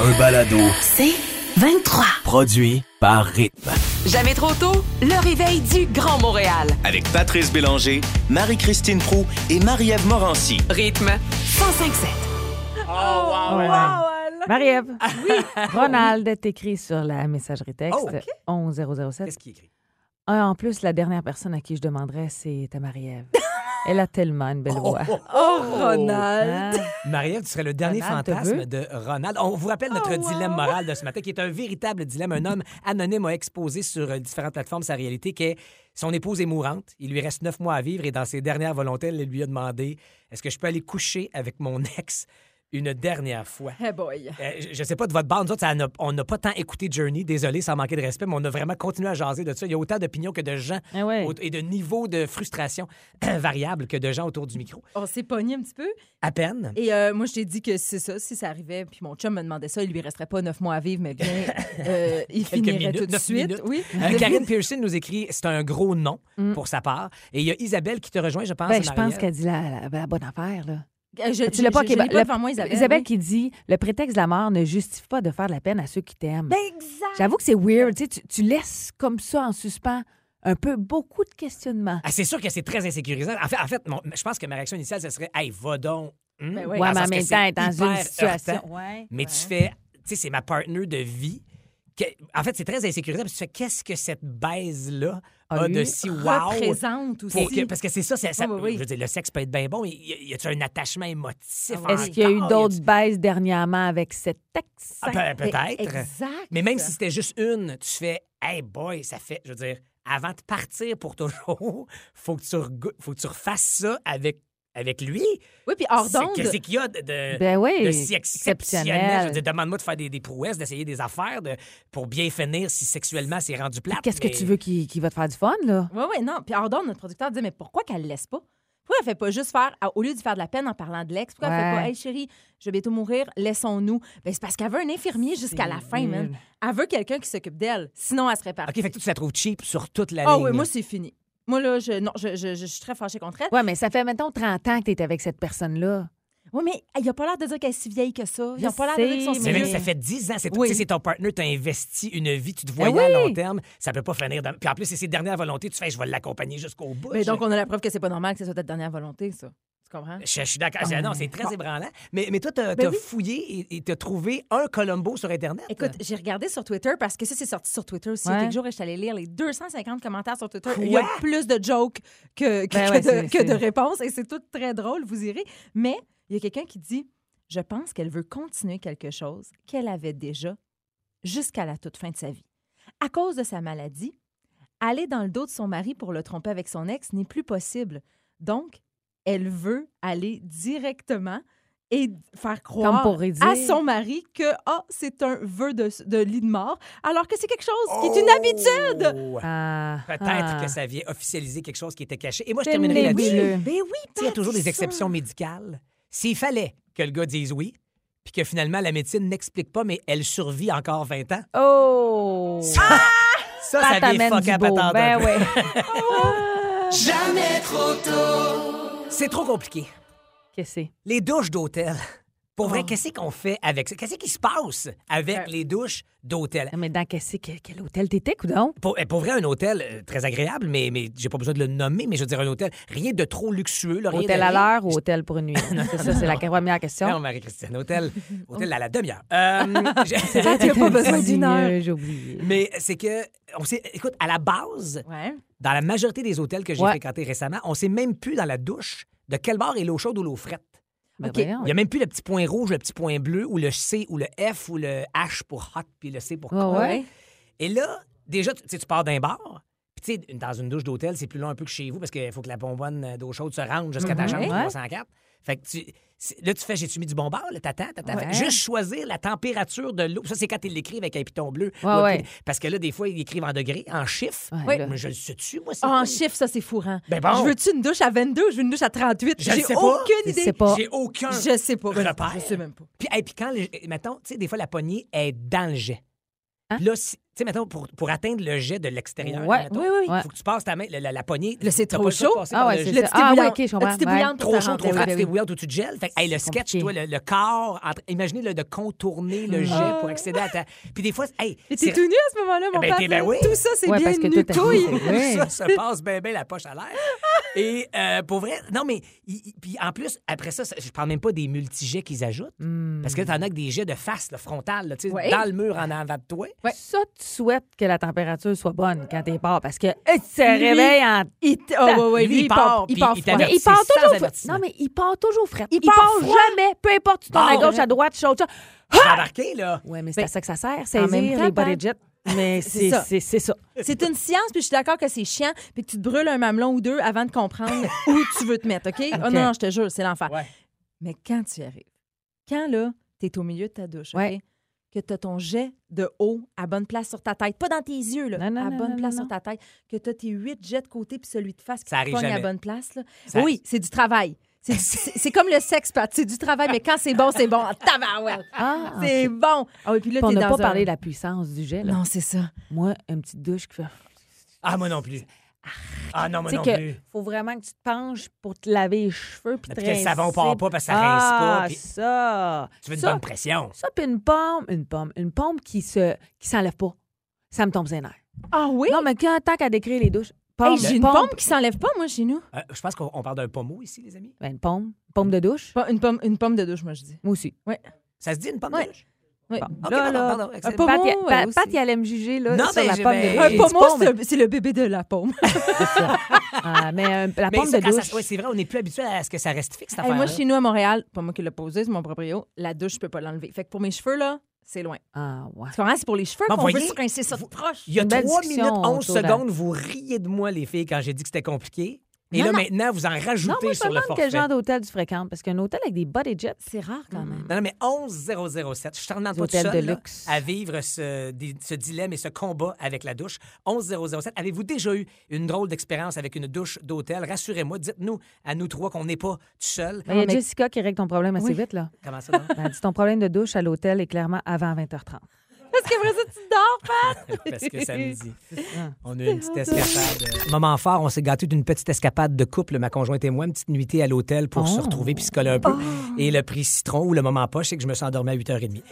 un balado C'est 23. produit par Rythme. Jamais trop tôt, le réveil du Grand Montréal. Avec Patrice Bélanger, Marie-Christine Prou et Marie-Ève Morancy. Rythme 1057. Marie-Ève. Oui. Ronald est écrit sur la messagerie texte Oh, OK. 11007. Qu'est-ce qu'il écrit? Ah, en plus, la dernière personne à qui je demanderais, c'est ta Marie-Ève. Elle a tellement une belle voix. Oh, Ronald! Ah. Marie-Ève, tu serais le dernier Ronald fantasme de Ronald. On vous rappelle notre Oh, wow. dilemme moral de ce matin, qui est un véritable dilemme. Un homme anonyme a exposé sur euh, différentes plateformes sa réalité, qui est son épouse est mourante. Il lui reste neuf mois à vivre et dans ses dernières volontés, elle lui a demandé est-ce que je peux aller coucher avec mon ex une dernière fois Hey boy. Euh, je- je sais pas de votre bande, nous autres, ça on n'a pas tant écouté Journey, désolé, sans manquer de respect, mais on a vraiment continué à jaser de ça. Il y a autant d'opinions que de gens Ah ouais. au- et de niveaux de frustration variables que de gens autour du micro. On s'est pogné un petit peu. À peine. Et euh, moi, je t'ai dit que c'est ça. Si ça arrivait, puis mon chum me demandait ça, il lui resterait pas neuf mois à vivre, mais bien, euh, il finirait minutes, tout de suite. minutes. Oui. Karine Pearson nous écrit c'est un gros non Mm. pour sa part. Et il y a Isabelle qui te rejoint, je pense. Ben, je pense qu'elle dit la, la- la bonne affaire. Là. Euh, Je, Tu l'as pas, je- je pas le- devant moi, Isabelle. Isabelle oui. qui dit le prétexte de la mort ne justifie pas de faire de la peine à ceux qui t'aiment. Ben, exact. J'avoue que c'est weird. Tu, sais, tu, laisses comme ça en suspens un peu beaucoup de questionnements. Ah, c'est sûr que c'est très insécurisant. En fait, en fait mon- je pense que ma réaction initiale, ce serait Hey, va donc. Hum? Ben oui. ouais, mais en même temps, dans une situation. Ouais, Mais ouais. tu fais, tu sais, c'est ma partner de vie. Que- en fait, c'est très insécurisant parce que tu fais qu'est-ce que cette baise-là A a eu. de si wow. Représente aussi. Que- parce que c'est ça, c'est- ça- Oui, je veux dire, le sexe peut être bien bon, y a- y a-tu un attachement émotif? Ah oui. Est-ce qu'il y a eu d'autres baises dernièrement avec cet ex? Ah, pe- peut-être. Exact. Mais même si c'était juste une, tu fais, hey boy, ça fait, je veux dire, avant de partir pour toujours, faut que tu, rego- faut que tu refasses ça avec, avec lui. Oui, puis hors C'est- d'onde. Qu'est-ce qu'il y a de, de- Ben oui, de si exceptionnel? exceptionnel. Je veux dire, demande-moi de faire des, des prouesses, d'essayer des affaires de, pour bien finir si sexuellement c'est rendu plat. Qu'est-ce que tu veux qu'il qu'il va te faire du fun, là? Oui, oui, non. Puis hors d'onde, notre producteur disait, mais pourquoi qu'elle le laisse pas? Pourquoi elle fait pas juste faire, au lieu de faire de la peine en parlant de l'ex, pourquoi elle fait Ouais. pas, hey chérie, je vais bientôt mourir, laissons-nous? Ben, c'est parce qu'elle veut un infirmier jusqu'à la fin, man. Elle veut quelqu'un qui s'occupe d'elle. Sinon, elle serait OK, partie. fait que toi, tu la trouves cheap sur toute la Ah ligne. oui, moi, c'est fini. Moi, là, je, non, je, je- je suis très fâchée contre elle. Ouais, mais ça fait, mettons, 30 ans que tu es avec cette personne-là. Oui, mais il n'a pas l'air de dire qu'elle est si vieille que ça. Il n'a Je pas l'air de dire qu'ils sont si Mais même ça fait 10 ans, c'est Oui. tu sais, c'est ton partner, tu as investi une vie, tu te Ben voyais à oui. long terme, ça peut pas finir. Dans... Puis en plus, c'est ses dernières volontés, tu fais, je vais l'accompagner jusqu'au bout. Mais Je- donc, on a la preuve que c'est pas normal que ce soit ta dernière volonté, ça. Tu comprends? Je, je suis d'accord. C'est- Non, c'est très ébranlant. Mais, mais toi, tu as, Ben oui. fouillé et tu as trouvé un Colombo sur Internet. Écoute, j'ai regardé sur Twitter parce que ça, c'est sorti sur Twitter aussi. A Ouais. quelques jours, je suis allée lire les 250 commentaires sur Twitter. Quoi? Il y a plus de jokes que, que, Ben que de, que de réponses et c'est tout très drôle, vous irez. Mais il y a quelqu'un qui dit Je pense qu'elle veut continuer quelque chose qu'elle avait déjà jusqu'à la toute fin de sa vie. À cause de sa maladie, aller dans le dos de son mari pour le tromper avec son ex n'est plus possible. Donc, elle veut aller directement et faire croire à son mari que ah, c'est un vœu de, de lit de mort, alors que c'est quelque chose qui est une Oh! habitude. Ah, Peut-être ah. que ça vient officialiser quelque chose qui était caché. Et moi, je terminerai là-dessus. nébuleux. Ben oui, Il y a toujours des exceptions ça. médicales. S'il fallait que le gars dise oui, puis que finalement la médecine n'explique pas, mais elle survit encore 20 ans, Oh! ça, ça vient t'amène fucker du à beau. patente un Ben peu. C'est trop compliqué. Qu'est-ce que c'est? Les douches d'hôtel. Pour Oh. vrai, qu'est-ce qu'on fait avec ça? Qu'est-ce qui se passe avec les douches d'hôtel? Non, mais dans qu'est-ce que- quel hôtel t'étais, coudon? Pour, eh, pour vrai, un hôtel euh, très agréable, mais, mais j'ai pas besoin de le nommer, mais je veux dire un hôtel, rien de trop luxueux. là, rien Hôtel de- à l'heure ou hôtel pour une nuit? C'est ça, c'est la première Non, question. Marie-Christine, hôtel, hôtel à la demi-heure. Euh, j'ai- tu as pas besoin d'une heure. J'ai oublié. mais c'est que, on sait, écoute, à la base, Ouais. Dans la majorité des hôtels que j'ai Ouais. fréquentés récemment, on sait même plus dans la douche de quel bord est l'eau chaude ou l'eau frette. Ben. Il n'y a même plus le petit point rouge, le petit point bleu, ou le C ou le F, ou le H pour hot, puis le C pour Ouais, cold. ouais. Et là, déjà, tu tu pars d'un bar, puis tu sais, dans une douche d'hôtel, c'est plus long un peu que chez vous parce qu'il faut que la bonbonne d'eau chaude se rende jusqu'à ta Mhm. chambre Ouais. 304. Fait que tu, là, tu fais, j'ai-tu mis du bon là, t'attends, t'attends. Ouais. Juste choisir la température de l'eau. Ça, c'est quand ils l'écrivent avec un piton bleu. Ouais, ouais. Parce que là, des fois, ils écrivent en degrés, en chiffres. Mais je le sais-tu, moi, c'est Ah, en quoi? chiffre, ça, c'est fourrant. Ben bon. Je veux-tu une douche à 22 ou je veux une douche à 38? Je le J'ai sais pas. aucune Je idée. sais pas. J'ai aucun. Je sais pas. Repère. Je sais même pas. Puis, hey, puis quand, mettons, tu sais, des fois, la poignée est dans le jet. Hein? Là, sais, mettons, pour, pour atteindre le jet de l'extérieur, Ouais, mettons, oui, oui. il Ouais. faut que tu passes ta main, la, la- la poignée. Là, c'est t'as trop pas le choix de chaud? passer Ah par ouais, le c'est jet. ça. Ah, ouais, ok, je comprends. La petite Ouais. Trop te chaud, trop froid, oui, tu oui. t'es bouillante ou tu te gèles. Fait que, hey, le C'est sketch, compliqué. toi, le, le corps, entre- imaginez le, de contourner le jet Ah. pour accéder à ta. Puis des fois, hey, Et c'est- t'es tout nu à ce moment-là, mon Ben, père. t'es- ben oui. Tout ça, c'est Ouais, bien parce que nu t'as touille. dit, Oui. ça se passe bien, bien la poche à l'air. Et euh, pour vrai, non, mais il- il- puis en plus, après ça, ça- je parle même pas des multijets qu'ils ajoutent. Hmm. Parce que t'en as que des jets de face, le frontal, là, tu sais, Ouais. dans le mur en avant de toi. Ça, tu souhaites que la température soit bonne quand t'es part parce que hey, tu te réveilles en. Il oh, ouais, ouais, Lui, il il part, il puis part il froid. Mais il Averti, part sans toujours. avertissement. Non, mais il part toujours frais. Il Il, part part froid. jamais. Peu importe, tu tournes Bon. à gauche, à droite, chose. Tu vas embarquer, là. Ouais, mais c'est Ben, à ça que ça sert, saisir même temps, les body jets. Mais c'est c'est ça. c'est- c'est ça. C'est une science, puis je suis d'accord que c'est chiant, puis que tu te brûles un mamelon ou deux avant de comprendre où tu veux te mettre, OK? Oh non, non, je te jure, c'est l'enfer. Ouais. Mais quand tu y arrives, quand là, t'es au milieu de ta douche, OK? Ouais. Que t'as ton jet de haut à bonne place sur ta tête, pas dans tes yeux, là, Non, non, à bonne non, place non, sur ta tête, que t'as tes huit jets de côté puis celui de face qui Ça arrive pogne à bonne place, là. Ça- Oui, c'est du travail. C'est comme le sexe, Pat. C'est du travail, mais quand c'est bon, c'est bon. Tabarouette! Ah, C'est bon! Ah oui, puis là, Puis On n'a pas un- parlé de la puissance du jet. Là. Non, c'est ça. Moi, une petite douche qui fait. Ah, moi non plus. Ah non, moi Tu sais non que plus. faut vraiment que tu te penches pour te laver les cheveux puis te que le savon rincer. part pas parce que ça ah, rince pas. puis ça. Tu veux une ça, bonne pression. Ça, puis une pomme, une pomme, une pomme qui se qui s'enlève pas. Ça me tombe ses nerfs. Ah oui? Non, mais quand, tant qu'à décrire les douches, pomme, Hey, J'ai une pomme qui s'enlève pas, moi, chez nous. Euh, je pense qu'on on parle d'un pommeau ici, les amis. Ben, une pomme, une pomme de douche. Pas Une pomme, une pomme de douche, moi, je dis. Moi aussi. Ça se dit une pomme Ouais. de douche? Oui. Ok, là, pardon, là, pardon, excellent. pas Pat, elle Pat, aussi. Pat, il allait me juger là, Non, sur mais la j'ai- pomme de ben- douche. Un pommeau, pomme, c'est le- c'est le bébé de la pomme. Ah, mais euh, la Mais pomme ça, de quand ça- douche. ouais, c'est vrai, on n'est plus habitué à ce que ça reste fixe, cette Hey, affaire moi, chez nous à Montréal, pas moi qui l'ai posé, c'est mon proprio, la douche, je peux pas l'enlever. Fait que pour mes cheveux, là, c'est loin. Ah, ouais. Tu comprends? C'est pour les cheveux Bon, qu'on veut voyez, se rincer ça de proche. Il y a Une belle 3 discussion minutes, 11 autour de- secondes, vous riez de moi, les filles, quand j'ai dit que c'était compliqué. Et Non, là, non. maintenant, vous en Non, rajoutez moi, je me le forfait. quel genre d'hôtel tu fréquentes. Parce qu'un hôtel avec des body jets, C'est rare quand même. Non, non, mais 11007. Je demande Des pas seul de là, luxe. à vivre ce, di- ce dilemme et ce combat avec la douche. 11007. Avez-vous déjà eu une drôle d'expérience avec une douche d'hôtel? Rassurez-moi, dites-nous à nous trois qu'on n'est pas tout seul. Il y a mais- Jessica qui règle ton problème assez Oui. vite. là. Comment ça? donc? Ben, ton problème de douche à l'hôtel est clairement avant 20h30. Parce qu'après ça, tu dors, Pat. Parce que samedi, on a une petite escapade. Moment fort, on s'est gâté d'une petite escapade de couple, ma conjointe et moi, une petite nuitée à l'hôtel pour se Oh. retrouver puis se coller un peu. Et le prix citron ou le moment poche, c'est que je me suis endormi à 8h30.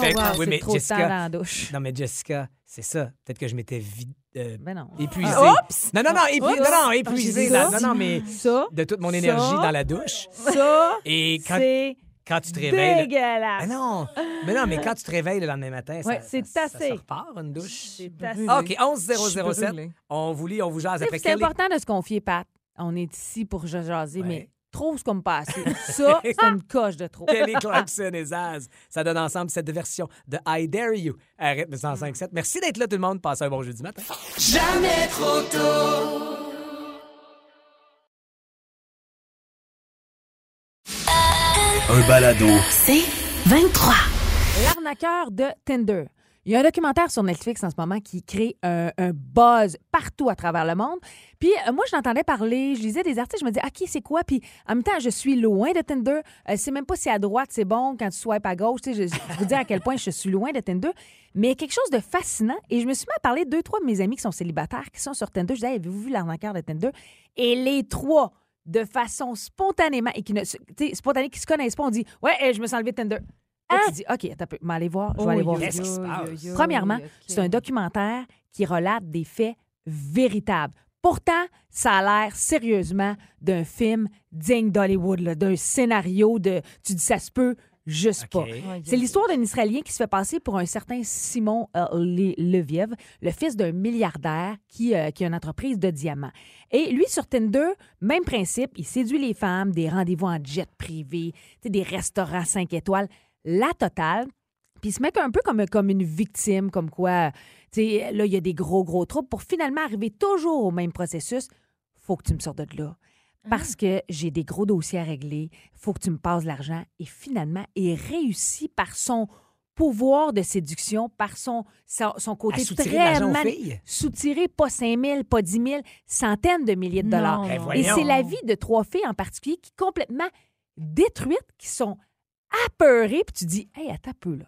Fait que- Oh, wow, oui, mais trop Jessica, dans la douche. Non, mais Jessica, c'est ça. Peut-être que je m'étais vide, euh, Ben non. épuisé. Oups! Non, non, non, non, non, épuisé. Ça, dans- non, non, mais Ça, de toute mon Ça. énergie dans la douche. ça, Et quand, c'est quand tu te réveilles. le- dégueulasse. Ah non, mais non, mais quand tu te réveilles le lendemain matin, ça, Ouais, ça- c'est ça- ça repart, une douche. C'est assez. OK, 11007. Je suis brûlée. On vous lit, on vous jase après C'est important de se confier, Pat. On est ici pour jaser, Ouais. mais trop, c'est comme pas assez. Ça, c'est une coche de trop. Kelly Clarkson et Zaz. Ça donne ensemble cette version de I Dare You à rythme 105.7. Merci d'être là, tout le monde. Passez un bon jeudi matin. Un balado. C'est 23. L'arnaqueur de Tinder. Il y a un documentaire sur Netflix en ce moment qui crée un, un buzz partout à travers le monde. Puis euh, moi, je l'entendais parler, je lisais des articles, je me disais, OK, c'est quoi? Puis en même temps, je suis loin de Tinder. Euh, c'est même pas si à droite, c'est bon quand tu swipes à gauche. Tu sais, je, je vous dire à quel point je suis loin de Tinder. Mais il y a quelque chose de fascinant. Et je me suis mis à parler de deux, trois de mes amis qui sont célibataires, qui sont sur Tinder. Je disais, Hey, avez-vous vu l'arnaqueur de Tinder? Et les trois, de façon spontanément, et qui ne, spontanée, qui se connaissent pas, on dit, ouais, je me suis enlevé de Tinder. Tu dis, OK, attends peu, mais allez voir, je vais aller voir. Qu'est-ce qui se passe? Premièrement, c'est un documentaire qui relate des faits véritables. Pourtant, ça a l'air sérieusement d'un film digne d'Hollywood, d'un scénario de tu dis ça se peut juste pas. C'est l'histoire d'un Israélien qui se fait passer pour un certain Simon euh, Le- Leviev, le fils d'un milliardaire qui, euh, qui a une entreprise de diamants. Et lui, sur Tinder, même principe, il séduit les femmes, des rendez-vous en jet privé, des restaurants 5 étoiles, la totale. Puis il se met un peu comme, comme une victime, comme quoi, tu sais, là, il y a des gros, gros troubles pour finalement arriver toujours au même processus. Faut que tu me sortes de là. Parce que j'ai des gros dossiers à régler. Faut que tu me passes l'argent. Et finalement, il réussit par son pouvoir de séduction, par son, son, son côté très? Soutirer pas 5 000, pas 10 000, centaines de milliers de dollars. non. Ben Et c'est la vie de trois filles en particulier qui complètement détruites, qui sont apeurées. Puis tu dis, hey, attends un peu là.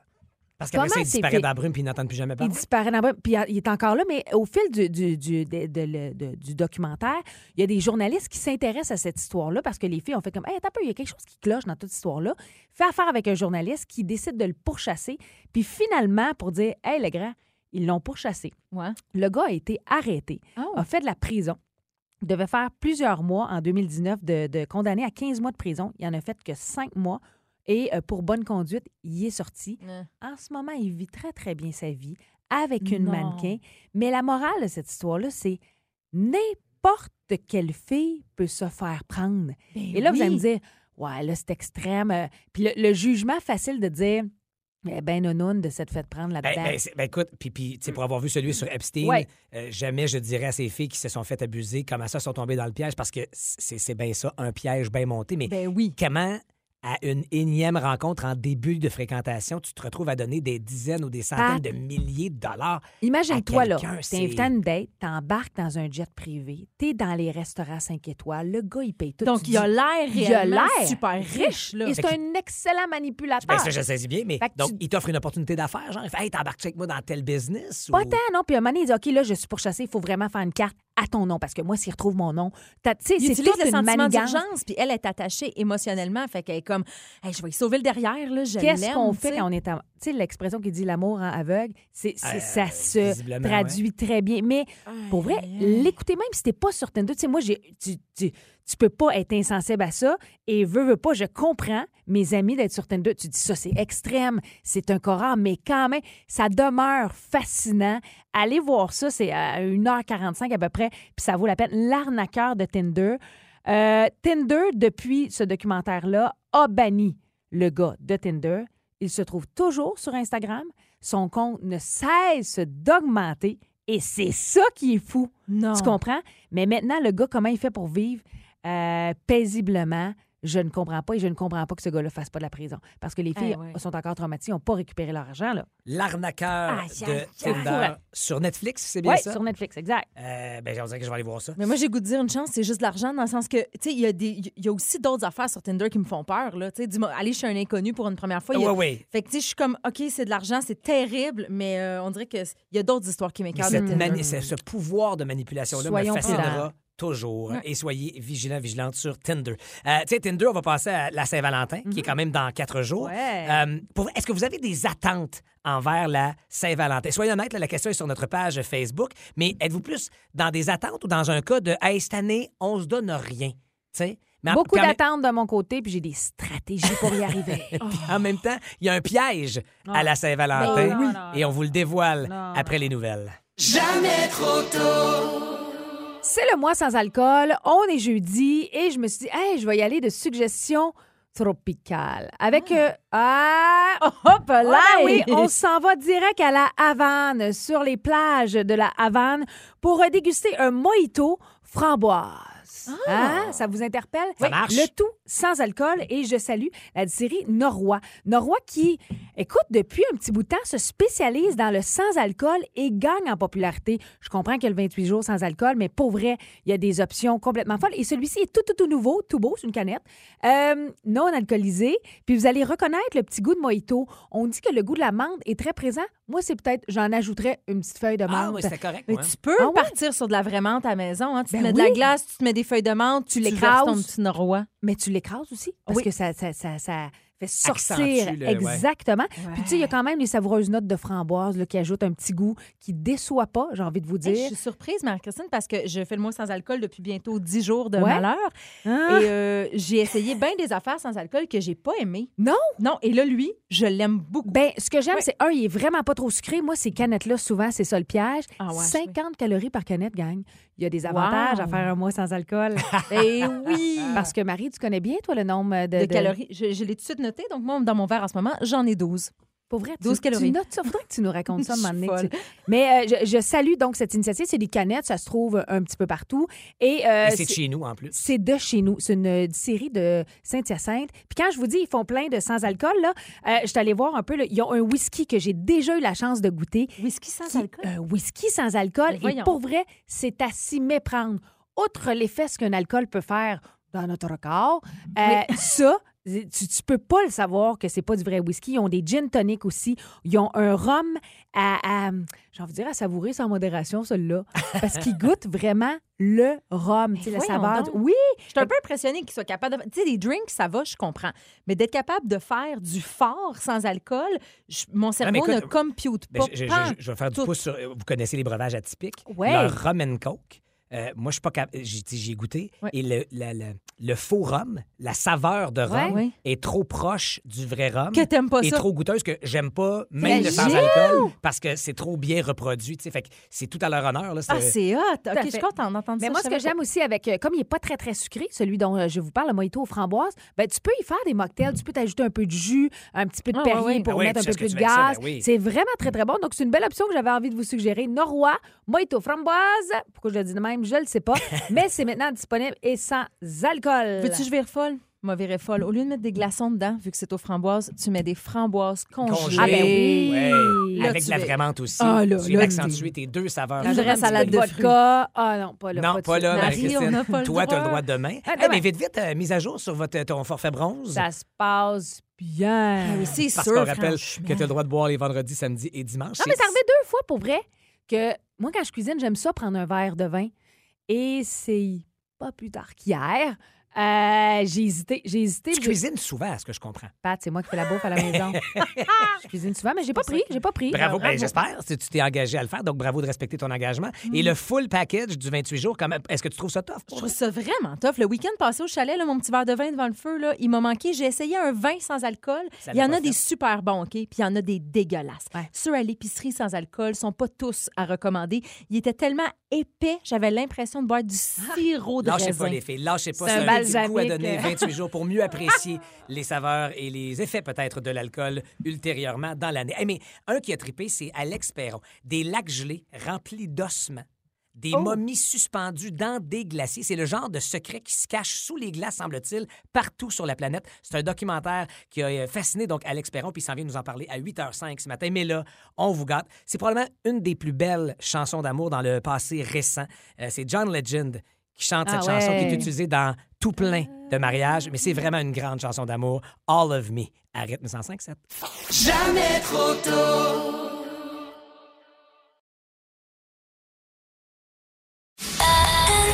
Parce qu'après ça, il disparaît dans la brume puis ils n'entendent plus jamais Il parler. disparaît dans le- Puis il est encore là, mais au fil du, du, du, de- de- le- de- du documentaire, il y a des journalistes qui s'intéressent à cette histoire-là parce que les filles ont fait comme Hey, attends un peu, il y a quelque chose qui cloche dans toute cette histoire-là. Fait affaire avec un journaliste qui décide de le pourchasser. Puis finalement, pour dire Hey, le grand, ils l'ont pourchassé. Ouais. Le gars a été arrêté, Oh. a fait de la prison. Il devait faire plusieurs mois en 2019 de, de condamné à 15 mois de prison. Il en a fait que 5 mois. Et euh, pour bonne conduite, il est sorti. En ce moment, il vit très, très bien sa vie avec une Non. mannequin. Mais la morale de cette histoire-là, c'est n'importe quelle fille peut se faire prendre. Ben Et là, vous allez me dire, ouais, là, c'est extrême. Euh, Puis le, le jugement facile de dire, eh ben, non, de s'être fait prendre Ben, là-dedans. ben, c'est- ben, écoute, puis, puis pour avoir vu celui sur Epstein, Ouais. euh, jamais je dirais à ces filles qui se sont fait abuser comment ça sont tombées dans le piège parce que c'est c'est bien ça, un piège bien monté. Mais Ben oui. comment, à une énième rencontre en début de fréquentation, tu te retrouves à donner des dizaines ou des centaines Pat. de milliers de dollars? Imagine-toi, à là, quelqu'un, t'es invité à une date, t'embarques dans un jet privé, t'es dans les restaurants 5 étoiles, le gars, il paye tout. Donc, il a l'air il a réellement l'air super riche. Là. Et c'est un excellent manipulateur. Ben, ça, je saisis bien, mais donc, tu- il t'offre une opportunité d'affaires, genre, il fait, hey, t'embarques avec moi dans tel business? Pas ou- tant, non. Puis à un moment donné, il dit OK, là, je suis pourchassé, il faut vraiment faire une carte à ton nom. Parce que moi, s'il retrouve mon nom, tu sais, c'est toute le une sentiment manigance. d'urgence, puis elle est attachée émotionnellement. Fait qu'elle est comme, Hey, je vais y sauver le derrière, là, je Qu'est-ce qu'on fait quand on est en. Tu sais, l'expression qui dit l'amour en aveugle, c'est, Euh, ça se traduit très bien. Mais pour vrai, aïe. l'écouter même si t'es pas sur Tinder, tu sais, moi, j'ai, tu, tu, tu peux pas être insensible à ça. Et veux, veux pas, je comprends mes amis d'être sur Tinder. Tu dis ça, c'est extrême, c'est un corps, mais quand même, ça demeure fascinant. Allez voir ça, c'est à 1h45 à peu près, puis ça vaut la peine. L'arnaqueur de Tinder. Euh, Tinder, depuis ce documentaire-là, a banni le gars de Tinder. Il se trouve toujours sur Instagram. Son compte ne cesse d'augmenter. Et c'est ça qui est fou. Non. Tu comprends? Mais maintenant, le gars, comment il fait pour vivre? Euh, paisiblement? Je ne comprends pas et je ne comprends pas que ce gars-là fasse pas de la prison. Parce que les filles Eh ouais. sont encore traumatisées, n'ont pas récupéré leur argent. Là. L'arnaqueur de. Tinder sur Netflix, c'est bien Oui, ça? sur Netflix, exact. Euh, ben, que je vais aller voir ça. Mais moi, j'ai goût de dire une chance, c'est juste de l'argent, dans le sens que, tu sais, il y, a des- il y a aussi d'autres affaires sur Tinder qui me font peur, là. Tu sais, dis-moi, aller chez un inconnu pour une première fois. Oui, oui. Fait que, tu sais, je suis comme, OK, c'est de l'argent, c'est terrible, mais euh, on dirait qu'il y a d'autres histoires qui mani- ce, pouvoir de manipulation-là me fascinera toujours. Et soyez vigilants, vigilantes sur Tinder. Euh, tu sais, Tinder, on va passer à la Saint-Valentin, qui est quand même dans quatre jours. Ouais. Euh, Est-ce que vous avez des attentes envers la Saint-Valentin? Soyez honnête, là, la question est sur notre page Facebook, mais êtes-vous plus dans des attentes ou dans un cas de « Hey, cette année, on se donne rien », tu sais? Mais en- Beaucoup même- d'attentes de mon côté, puis j'ai des stratégies pour y arriver. en même temps, il y a un piège à la Ben Saint-Valentin. Non, et on vous le dévoile Non, après les nouvelles. C'est le mois sans alcool. On est jeudi et je me suis dit, hey, je vais y aller de suggestions tropicales. Avec. euh, ah! Hop là! Ah ben oui, on s'en va direct à la Havane, sur les plages de la Havane, pour euh, déguster un mojito framboise. Hein? Ça vous interpelle? Ça marche. Le tout sans alcool et je salue la distillerie Norrois. Norrois qui, écoute, depuis un petit bout de temps, se spécialise dans le sans-alcool et gagne en popularité. Je comprends qu'il y a le 28 jours sans alcool, mais pour vrai, il y a des options complètement folles. Et celui-ci est tout, tout, tout nouveau, tout beau, c'est une canette, euh, non alcoolisé. Puis vous allez reconnaître le petit goût de mojito. On dit que le goût de la menthe est très présent. Moi, c'est peut-être, j'en ajouterais une petite feuille de menthe. Ah oui, c'était correct. Mais tu peux Ah ouais? partir sur de la vraie menthe à la maison. Hein. Tu Ben te mets de la glace, tu te mets des feuilles de menthe, tu, l'écrases. l'écrases ton petit norois. Mais tu l'écrases aussi, parce Oui. que ça, ça, ça, ça fait sortir. Ouais. Exactement. Puis tu sais, il y a quand même les savoureuses notes de framboise là, qui ajoutent un petit goût qui déçoit pas, j'ai envie de vous Hey, je dire. suis surprise, Marie-Christine, parce que je fais le mois sans alcool depuis bientôt 10 jours de Ouais. malheur. Ah! Et euh, j'ai essayé bien des affaires sans alcool que j'ai pas aimées. Non? Non, et là, lui, je l'aime beaucoup. Ben, ce que j'aime, c'est un, il est vraiment pas trop sucré. Moi, ces canettes-là, souvent, c'est ça le piège. Ah ouais, 50 calories par canette, gang. Il y a des avantages Wow. à faire un mois sans alcool. Et oui! Parce que Marie, tu connais bien, toi, le nombre de, de calories. Je, je l'ai tout de suite noté. Donc, moi, dans mon verre en ce moment, j'en ai 12. Pour vrai, 12 tu, calories. tu notes ça. Faudrait que tu nous racontes ça tu- Mais euh, je, je salue donc cette initiative. C'est des canettes, ça se trouve un petit peu partout. Et, euh, Et c'est de chez nous en plus. C'est de chez nous. C'est une série de Saint-Hyacinthe. Puis quand je vous dis, ils font plein de sans-alcool, là, euh, je suis allée voir un peu. là, ils ont un whisky que j'ai déjà eu la chance de goûter. Whisky sans Qui- alcool? Un whisky sans alcool. Et pour vrai, c'est à s'y méprendre. Outre l'effet ce qu'un alcool peut faire dans notre corps, euh, ça, Tu, tu peux pas le savoir que c'est pas du vrai whisky. Ils ont des gin tonic aussi. Ils ont un rhum à, à j'ai envie de dire, à savourer sans modération, celui-là. Parce qu'il goûte vraiment le rhum, tu sais, la saveur. donc. Oui! Je suis un peu impressionnée qu'ils soient capables de. Tu sais, des drinks, ça va, je comprends. Mais d'être capable de faire du fort sans alcool, je- mon cerveau écoute, ne compute pas. je, je- Pas je- je vais faire du tout. pouce sur. Vous connaissez les breuvages atypiques? Ouais. Le rum and coke. Euh, moi, je suis pas capable. J'ai j'ai goûté. Ouais. Et le, la- la- le faux rhum, la saveur de rhum, Ouais. est trop proche du vrai rhum. Que t'aimes pas et ça. trop goûteuse que j'aime pas, même le sans alcool, parce que c'est trop bien reproduit. tu sais. Fait que c'est tout à leur honneur. Là, Ah, c'est hot. à OK, je suis contente d'entendre ça. Mais moi, ce que j'aime aussi avec, euh, comme il n'est pas très, très sucré, celui dont euh, je vous parle, le mojito aux framboises, ben, tu peux y faire des mocktails. Tu peux t'ajouter un peu de jus, un petit peu de Ah, Perrier pour Ah oui, mettre un peu plus de ça, gaz. ben oui. C'est vraiment très, très bon. Donc, c'est une belle option que j'avais envie de vous suggérer. Norrois, mojito framboise. Pourquoi je le dis de même, je ne le sais pas. mais c'est maintenant disponible et sans alcool. Veux-tu que je vire folle? Moi, virer folle. Au lieu de mettre des glaçons dedans, vu que c'est aux framboises, tu mets des framboises congelées. Congé. Ah, ben oui. Ouais. Là, Avec tu de la menthe aussi. Ah, là, tu viens là, d'accentuer tes deux saveurs. Une vraie salade de vodka. Ah non, pas là. Non, pas là, Marie, Marie-Christine. on n'a pas le Toi, tu as le droit. droit demain. Ah, Eh, demain. mais vite, vite, euh, mise à jour sur votre, ton forfait bronze. Ça se passe bien. Ah oui, c'est Parce sûr, qu'on rappelle que tu as le droit de boire les vendredis, samedis et dimanches. Non, mais c'est arrivé deux fois pour vrai que moi, quand je cuisine, j'aime ça prendre un verre de vin. Et c'est pas plus tard qu'hier. euh, j'ai hésité. J'ai hésité. Tu cuisines souvent, à ce que je comprends. Pat, c'est moi qui fais la bouffe à la maison. je cuisine souvent, mais j'ai pas pris. J'ai pas pris. Bravo, ben, j'espère. Tu t'es engagé à le faire, donc bravo de respecter ton engagement. Et le full package du 28 jours, est-ce que tu trouves ça tough? Je trouve ça vraiment tough. Le week-end passé au chalet, là, mon petit verre de vin devant le feu, là, il m'a manqué. J'ai essayé un vin sans alcool. Ça Il y en a des super bons, OK? Puis il y en a des dégueulasses. Ouais. Ceux à l'épicerie sans alcool sont pas tous à recommander. Il était tellement épais, j'avais l'impression de boire du sirop de Lâchez raisin. pas les filles, lâchez pas. C'est un petit coup à balsamique. donner 28 jours pour mieux apprécier les saveurs et les effets peut-être de l'alcool ultérieurement dans l'année. Eh, mais un qui a trippé, c'est Alex Perron. Des lacs gelés remplis d'ossements. Des Oh! momies suspendues dans des glaciers. C'est le genre de secret qui se cache sous les glaces, semble-t-il, partout sur la planète. C'est un documentaire qui a euh, fasciné donc Alex Perron, puis il s'en vient nous en parler à 8h05 ce matin. Mais là, on vous gâte. C'est probablement une des plus belles chansons d'amour dans le passé récent. Euh, c'est John Legend qui chante Ah cette chanson qui est utilisée dans tout plein de mariages, mais c'est vraiment une grande chanson d'amour. All of Me. À rythme 105.7.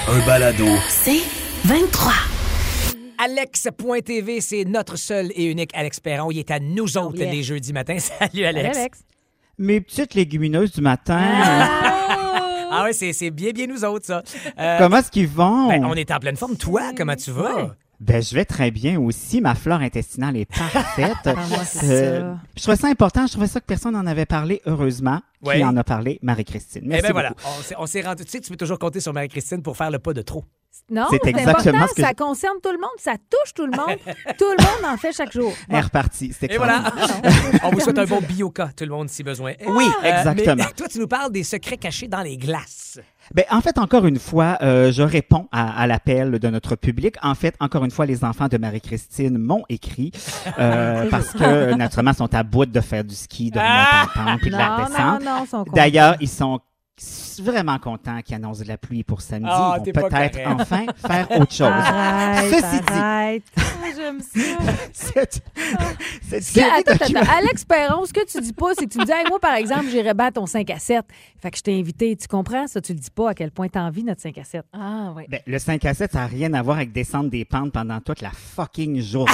Un balado. C'est 23. Alex.tv, c'est notre seul et unique Alex Perron. Il est à nous autres yeah. les jeudis matins. Salut, Salut, Alex. Alex. Mes petites légumineuses du matin, Ah oui, c'est c'est bien, bien nous autres, ça. Euh, comment est-ce qu'ils vont? ben, on est en pleine forme. Toi, comment tu vas? Ben, je vais très bien aussi. Ma flore intestinale est parfaite. C'est Euh, ça. je trouvais ça important. Je trouvais ça que personne n'en avait parlé, heureusement. Ouais. Qui en a parlé? Marie-Christine. Eh Merci bien voilà, beaucoup. on s'est- on s'est rendu. Tu sais tu peux toujours compter sur Marie-Christine pour faire le pas de trop. Non, C'est exactement important, ce que ça je- concerne tout le monde, ça touche tout le monde. tout le monde en fait chaque jour. Elle est repartie. C'est Et voilà. on vous souhaite un bon bioca, tout le monde, si besoin. Oui, Euh, exactement. mais toi, tu nous parles des secrets cachés dans les glaces. Ben, en fait, encore une fois, euh, je réponds à, à l'appel de notre public. En fait, encore une fois, les enfants de Marie-Christine m'ont écrit euh, parce que, naturellement, ils sont à bout de faire du ski, de remonter en pente puis de la Non, non, descente. non, ils sont contents. D'ailleurs, ils sont vraiment contents qu'ils annoncent de la pluie pour samedi. Ah, ils vont peut-être enfin faire autre chose. Arrête, Ceci dit, arrête. J'aime ça. cette, cette Que- série attends, attends, documentaire- attends. Alex Perron, ce que tu dis pas, c'est que tu me dis, Hey, moi, par exemple, j'irais battre ton 5 à 7. Fait que je t'ai invité. Tu comprends? Ça, tu le dis pas à quel point t'as envie, notre 5 à 7. Ah, oui. Ben, le 5 à 7, ça n'a rien à voir avec descendre des pentes pendant toute la fucking journée,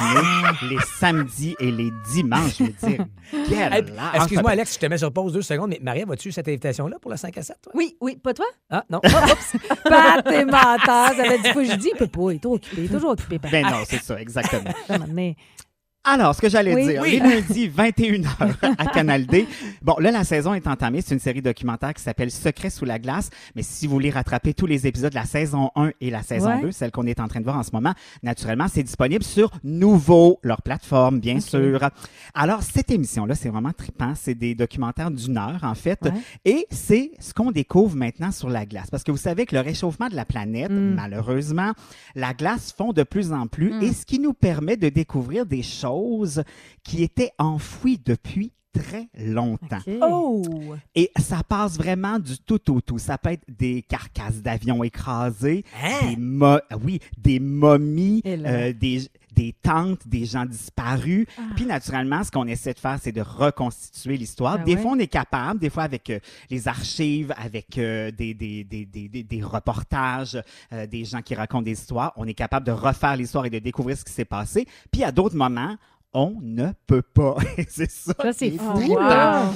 les samedis et les dimanches. Je veux dire, Hey. Excuse-moi, Alex, je te mets sur pause deux secondes, mais Maria, vas-tu cette invitation-là pour le 5 à 7, toi? Oui, oui, pas toi? Ah, non. Pat, t'es menteur. Ça fait dix fois que je dis, il peut pas. Il est trop occupé. Il est toujours occupé. Pat. Ben non, c'est ça, exactement. Alors, ce que j'allais Oui. dire, Oui. les lundis 21h à Canal D. Bon, là, la saison est entamée. C'est une série documentaire qui s'appelle Secret sous la glace. Mais si vous voulez rattraper tous les épisodes de la saison 1 et la saison Ouais. 2, celle qu'on est en train de voir en ce moment, naturellement, c'est disponible sur Nouveau, leur plateforme, bien sûr. Alors, cette émission-là, c'est vraiment trippant. C'est des documentaires d'une heure, en fait. Ouais. Et c'est ce qu'on découvre maintenant sur la glace. Parce que vous savez que le réchauffement de la planète, Mm. malheureusement, la glace fond de plus en plus. Et ce qui nous permet de découvrir des choses qui étaient enfouies depuis très longtemps. Oh! Et ça passe vraiment du tout au tout. Ça peut être des carcasses d'avions écrasées, Hein? des, mo- oui, des momies, euh, des, des tentes, des gens disparus. Puis naturellement, ce qu'on essaie de faire, c'est de reconstituer l'histoire. Ah des ouais? fois, on est capable, des fois avec euh, les archives, avec euh, des, des, des, des, reportages, euh, des gens qui racontent des histoires, on est capable de refaire l'histoire et de découvrir ce qui s'est passé. Puis à d'autres moments, on ne peut pas. c'est ça. Ça, c'est. Wow.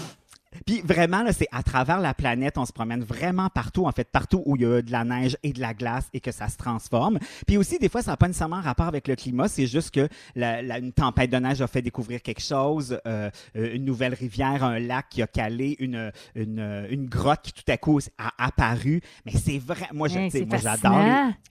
Puis vraiment, là, c'est à travers la planète, on se promène vraiment partout, en fait, partout où il y a de la neige et de la glace et que ça se transforme. Puis aussi, des fois, ça n'a pas nécessairement rapport avec le climat, c'est juste que la- la- une tempête de neige a fait découvrir quelque chose, euh, une nouvelle rivière, un lac qui a calé, une, une, une grotte qui tout à coup a apparu. Mais c'est vrai, moi, je- moi j'adore.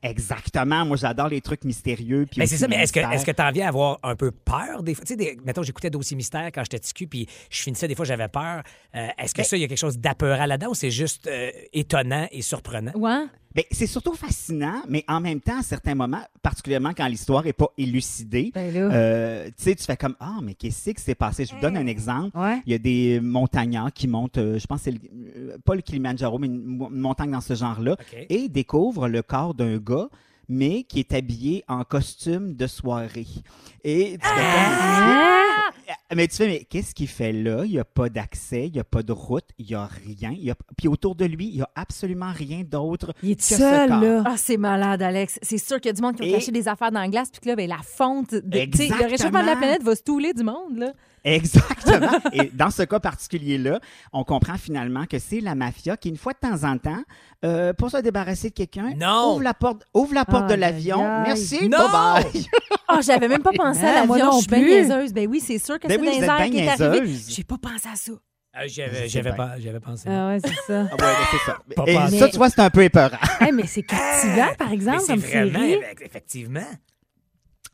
les- Exactement, moi j'adore les trucs mystérieux. puis Ben, c'est ça, mais est-ce que, est-ce que t'en viens à avoir un peu peur des fois? Tu sais, des- mettons, j'écoutais Dossier Mystère quand j'étais petit cul, puis je finissais, des fois, j'avais peur. Euh, est-ce que Ben ça, il y a quelque chose d'apeurant là-dedans ou c'est juste euh, étonnant et surprenant? Ouais. Ben, c'est surtout fascinant, mais en même temps, à certains moments, particulièrement quand l'histoire n'est pas élucidée, Ben euh, tu sais, tu fais comme Ah, mais qu'est-ce qui s'est passé? Je vous donne un exemple. Ouais. Il y a des montagnards qui montent, euh, je pense que c'est pas le Kilimanjaro, mais une, mo- une montagne dans ce genre-là, et ils découvrent le corps d'un gars, mais qui est habillé en costume de soirée. Et tu fais comme, mais tu fais, mais qu'est-ce qu'il fait là? Il n'y a pas d'accès, il n'y a pas de route, il n'y a rien. il y a- Puis autour de lui, il n'y a absolument rien d'autre Il est que ce seul, corps. là. Ah, c'est malade, Alex. C'est sûr qu'il y a du monde qui a Et- caché des affaires dans la glace, puis que là, ben, la fonte. de- tu sais, Le réchauffement de la planète va se touler du monde, là. Exactement. Et dans ce cas particulier-là, on comprend finalement que c'est la mafia qui, une fois de temps en temps, euh, pour se débarrasser de quelqu'un, ouvre la porte, ouvre la porte de l'avion. Merci, Non. bye-bye. Ah, j'avais même pas pensé à Ah, l'avion. non Je suis bien plus. niaiseuse. Ben oui, c'est sûr que Ben c'est oui, dans vous les êtes airs qui est arrivé. J'ai pas pensé à ça. Euh, j'avais, pas, j'avais pensé. Ah ouais, c'est ça. Ah ouais, c'est ça. Pas Et pensé. ça, tu vois, c'est un peu épeurant. Hey, mais c'est captivant, par Mais exemple, c'est comme vraiment, série. effectivement.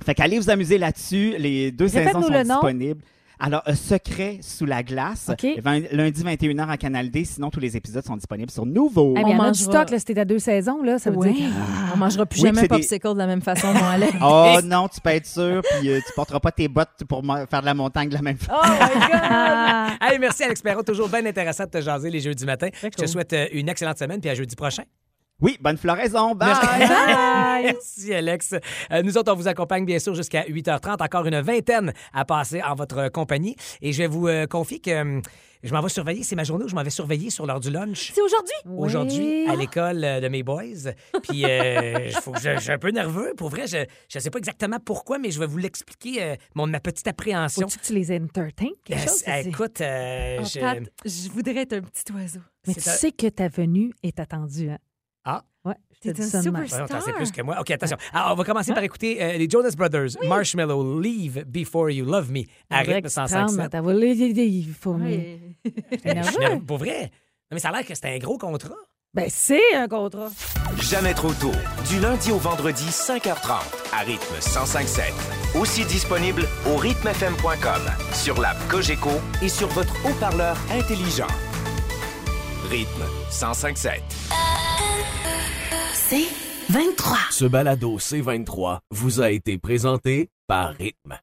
Fait qu'allez vous amuser là-dessus. Les deux saisons sont le nom. Alors, euh, Secret sous la glace. OK. Vingt- Lundi 21h à Canal D. Sinon, tous les épisodes sont disponibles sur Nouveau. En On a du mangera- stock, là, c'était à deux saisons, là. Ça veut Ouais. dire que... On mangera plus Oui, jamais puis c'est des- popsicle de la même façon, mon Alex. Oh non, tu peux être sûr, puis euh, tu porteras pas tes bottes pour mo- faire de la montagne de la même façon. Oh my God! Hey, merci Alex Perrault, toujours bien intéressant de te jaser les jeudis matin. Je te cool. souhaite euh, une excellente semaine puis à jeudi prochain. Oui, bonne floraison. Bye! Merci Alex. Euh, nous autres, on vous accompagne bien sûr jusqu'à 8h30. Encore une vingtaine à passer en votre compagnie. Et je vais vous euh, confier que euh, je m'en vais surveiller. C'est ma journée où je m'en vais surveiller sur l'heure du lunch. C'est aujourd'hui? Aujourd'hui, à l'école euh, de mes boys. Puis, euh, faut que je, je suis un peu nerveux. Pour vrai, je ne sais pas exactement pourquoi, mais je vais vous l'expliquer, euh, mon, ma petite appréhension. Faut-tu que tu les entertains, quelque Euh, chose? c'est- écoute, euh, Oh, je- Pat, je voudrais être un petit oiseau. Mais c'est tu un- sais que ta venue est attendue, hein? Ah. Ouais, T'es un ça de même. super- Ouais, non, t'en sais Star. plus que moi. OK, attention. Alors, on va commencer par écouter euh, les Jonas Brothers, Marshmallow, Leave Before You Love Me, à rythme que tu te rendes 105 dans ta voie. Il faut... Ouais. Je suis nerveux. Pour vrai. Non, mais ça a l'air que c'était un gros contrat. Ben, c'est un contrat. Jamais trop tôt. Du lundi au vendredi, 5h30, à rythme 105.7. Aussi disponible au rythmefm.com, sur l'app Cogeco et sur votre haut-parleur intelligent. Rythme 105.7. C'est 23. Ce balado C23 vous a été présenté par Rythme.